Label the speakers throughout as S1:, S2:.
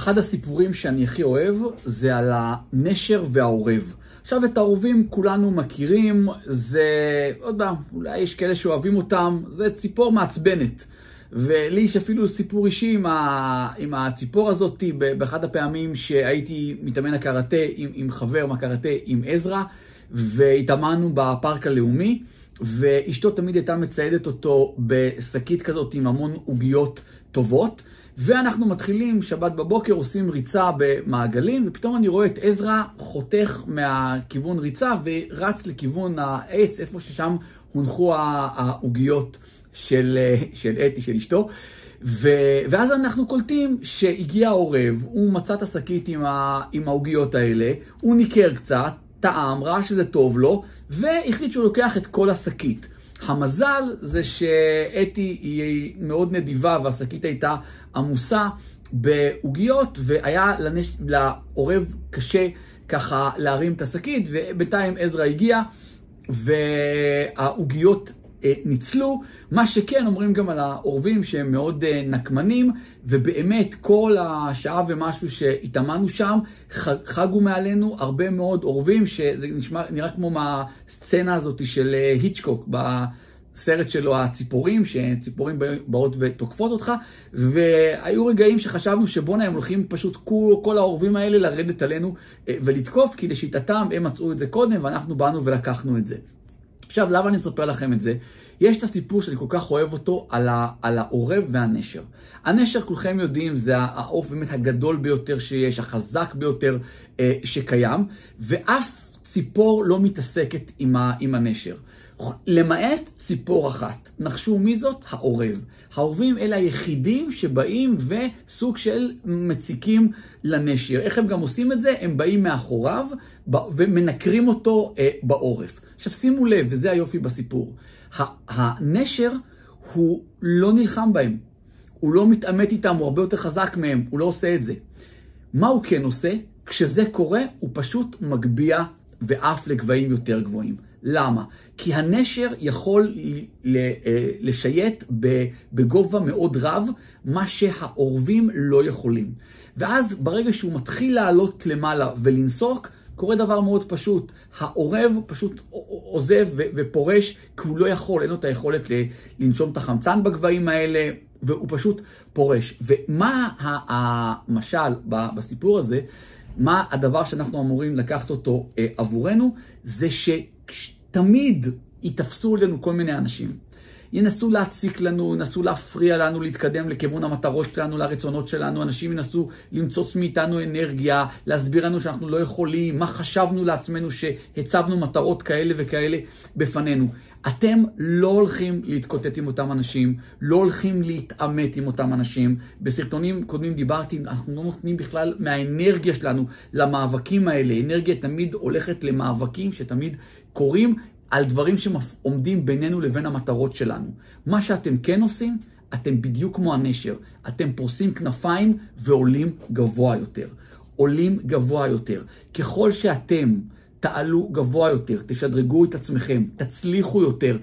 S1: אחד הסיפורים שאני הכי אוהב זה על הנשר והעורב. עכשיו את העורבים כולנו מכירים, זה, לא יודע, אולי יש כאלה שאוהבים אותם, זה ציפור מעצבנת. ולי יש אפילו סיפור אישי עם, ה, עם הציפור הזאת, באחד הפעמים שהייתי מתאמן הקראטה עם, עם חבר מהקראטה, עם עזרא, והתאמנו בפארק הלאומי, ואשתו תמיד הייתה מציידת אותו בשקית כזאת עם המון עוגיות טובות. ואנחנו מתחילים שבת בבוקר, עושים ריצה במעגלים, ופתאום אני רואה את עזרא חותך מהכיוון ריצה ורץ לכיוון העץ, איפה ששם הונחו העוגיות של, של אתי, של אשתו. ו, ואז אנחנו קולטים שהגיע העורב, הוא מצא את השקית עם העוגיות האלה, הוא ניכר קצת, טעם, ראה שזה טוב לו, והחליט שהוא לוקח את כל השקית. המזל זה שאתי היא מאוד נדיבה והשקית הייתה עמוסה בעוגיות, והיה לנש... לעורב קשה ככה להרים את השקית, ובינתיים עזרא הגיע, והעוגיות ניצלו. מה שכן, אומרים גם על העורבים שהם מאוד אה, נקמנים, ובאמת כל השעה ומשהו שהתאמנו שם, חגו מעלינו הרבה מאוד עורבים, שזה נשמע, נראה כמו מהסצנה הזאת של אה, היצ'קוק. סרט שלו, הציפורים, שציפורים באות ותוקפות אותך, והיו רגעים שחשבנו שבואנה, הם הולכים פשוט כל, כל העורבים האלה לרדת עלינו ולתקוף, כי לשיטתם הם מצאו את זה קודם, ואנחנו באנו ולקחנו את זה. עכשיו, למה אני מספר לכם את זה? יש את הסיפור שאני כל כך אוהב אותו על, ה, על העורב והנשר. הנשר, כולכם יודעים, זה העוף באמת הגדול ביותר שיש, החזק ביותר אה, שקיים, ואף ציפור לא מתעסקת עם, ה, עם הנשר. למעט ציפור אחת. נחשו מי זאת? העורב. העורבים אלה היחידים שבאים וסוג של מציקים לנשר. איך הם גם עושים את זה? הם באים מאחוריו ומנקרים אותו אה, בעורף. עכשיו שימו לב, וזה היופי בסיפור, הנשר הוא לא נלחם בהם, הוא לא מתעמת איתם, הוא הרבה יותר חזק מהם, הוא לא עושה את זה. מה הוא כן עושה? כשזה קורה, הוא פשוט מגביה ועף לגבהים יותר גבוהים. למה? כי הנשר יכול אה, לשייט בגובה מאוד רב, מה שהעורבים לא יכולים. ואז ברגע שהוא מתחיל לעלות למעלה ולנסוק, קורה דבר מאוד פשוט, העורב פשוט עוזב ופורש כי הוא לא יכול, אין לו את היכולת לנשום את החמצן בגבהים האלה, והוא פשוט פורש. ומה המשל בסיפור הזה, מה הדבר שאנחנו אמורים לקחת אותו אה, עבורנו, זה שתמיד ייתפסו עלינו כל מיני אנשים. ינסו להציק לנו, ינסו להפריע לנו להתקדם לכיוון המטרות שלנו, לרצונות שלנו, אנשים ינסו למצוץ מאיתנו אנרגיה, להסביר לנו שאנחנו לא יכולים, מה חשבנו לעצמנו שהצבנו מטרות כאלה וכאלה בפנינו. אתם לא הולכים להתקוטט עם אותם אנשים, לא הולכים להתעמת עם אותם אנשים. בסרטונים קודמים דיברתי, אנחנו לא נותנים בכלל מהאנרגיה שלנו למאבקים האלה. אנרגיה תמיד הולכת למאבקים שתמיד קורים על דברים שעומדים בינינו לבין המטרות שלנו. מה שאתם כן עושים, אתם בדיוק כמו הנשר. אתם פורסים כנפיים ועולים גבוה יותר. עולים גבוה יותר. ככל שאתם תעלו גבוה יותר, תשדרגו את עצמכם, תצליחו יותר,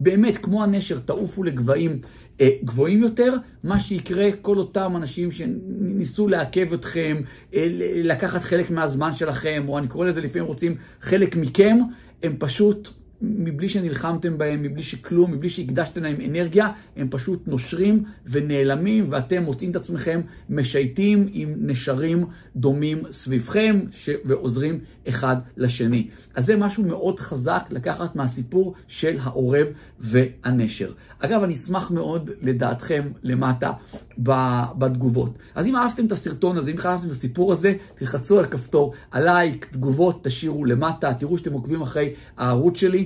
S1: באמת, כמו הנשר, תעופו לגבהים אה, גבוהים יותר, מה שיקרה, כל אותם אנשים שניסו לעכב אתכם, אה, לקחת חלק מהזמן שלכם, או אני קורא לזה לפעמים רוצים חלק מכם, הם פשוט מבלי שנלחמתם בהם, מבלי שכלום, מבלי שהקדשתם להם אנרגיה, הם פשוט נושרים ונעלמים, ואתם מוצאים את עצמכם משייטים עם נשרים דומים סביבכם ש... ועוזרים אחד לשני. אז זה משהו מאוד חזק לקחת מהסיפור של העורב והנשר. אגב, אני אשמח מאוד לדעתכם למטה בתגובות. אז אם אהבתם את הסרטון הזה, אם אהבתם את הסיפור הזה, תלחצו על כפתור הלייק, תגובות, תשאירו למטה, תראו שאתם עוקבים אחרי הערוץ שלי,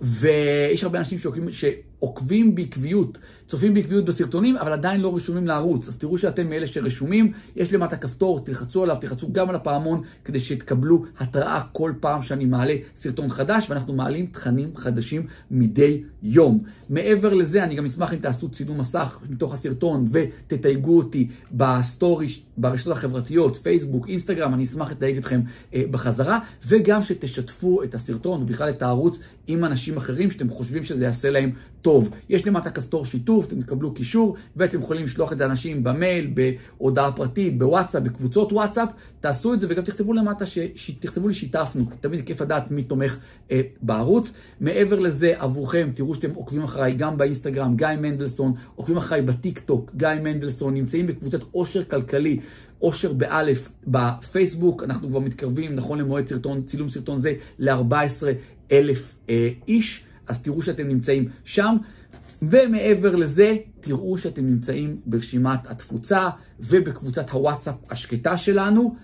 S1: ויש הרבה אנשים שעוקבים, עוקבים בעקביות, צופים בעקביות בסרטונים, אבל עדיין לא רשומים לערוץ. אז תראו שאתם מאלה שרשומים, יש למטה כפתור, תלחצו עליו, תלחצו גם על הפעמון, כדי שתקבלו התראה כל פעם שאני מעלה סרטון חדש, ואנחנו מעלים תכנים חדשים מדי יום. מעבר לזה, אני גם אשמח אם תעשו צילום מסך מתוך הסרטון, ותתייגו אותי בסטורי, ברשתות החברתיות, פייסבוק, אינסטגרם, אני אשמח לתייג אתכם אה, בחזרה, וגם שתשתפו את הסרטון, ובכלל את הערוץ, עם אנשים אחרים שאתם חושבים שזה יעשה להם טוב. יש למטה כפתור שיתוף, אתם תקבלו קישור, ואתם יכולים לשלוח את זה לאנשים במייל, בהודעה פרטית, בוואטסאפ, בקבוצות וואטסאפ. תעשו את זה וגם תכתבו למטה, ש... ש... תכתבו לי שיתפנו. תמיד כיף לדעת מי תומך אה, בערוץ. מעבר לזה, עבורכם, תראו שאתם עוקבים אחריי גם באינסטגרם, גיא מנדלסון, עוקבים אחריי בטיק טוק, גיא מנדלסון, נמצאים בקבוצת עושר כלכלי. אושר באלף בפייסבוק, אנחנו כבר מתקרבים, נכון למועד סרטון, צילום סרטון זה, ל-14 אלף אה, איש, אז תראו שאתם נמצאים שם. ומעבר לזה, תראו שאתם נמצאים ברשימת התפוצה ובקבוצת הוואטסאפ השקטה שלנו,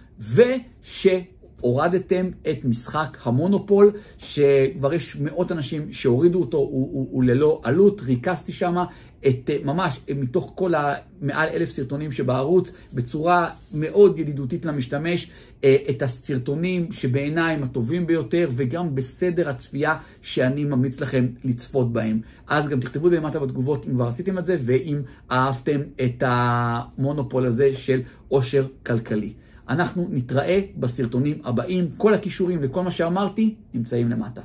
S1: ושהורדתם את משחק המונופול, שכבר יש מאות אנשים שהורידו אותו, הוא, הוא, הוא ללא עלות, ריכזתי שמה את אה, ממש אה, מתוך כל המעל אלף סרטונים שבערוץ, בצורה מאוד ידידותית למשתמש, אה, את הסרטונים שבעיניי הם הטובים ביותר, וגם בסדר הצפייה שאני ממליץ לכם לצפות בהם. אז גם תכתבו למטה בתגובות אם כבר עשיתם את זה, ואם אהבתם את המונופול הזה של עושר כלכלי. אנחנו נתראה בסרטונים הבאים. כל הכישורים לכל מה שאמרתי נמצאים למטה.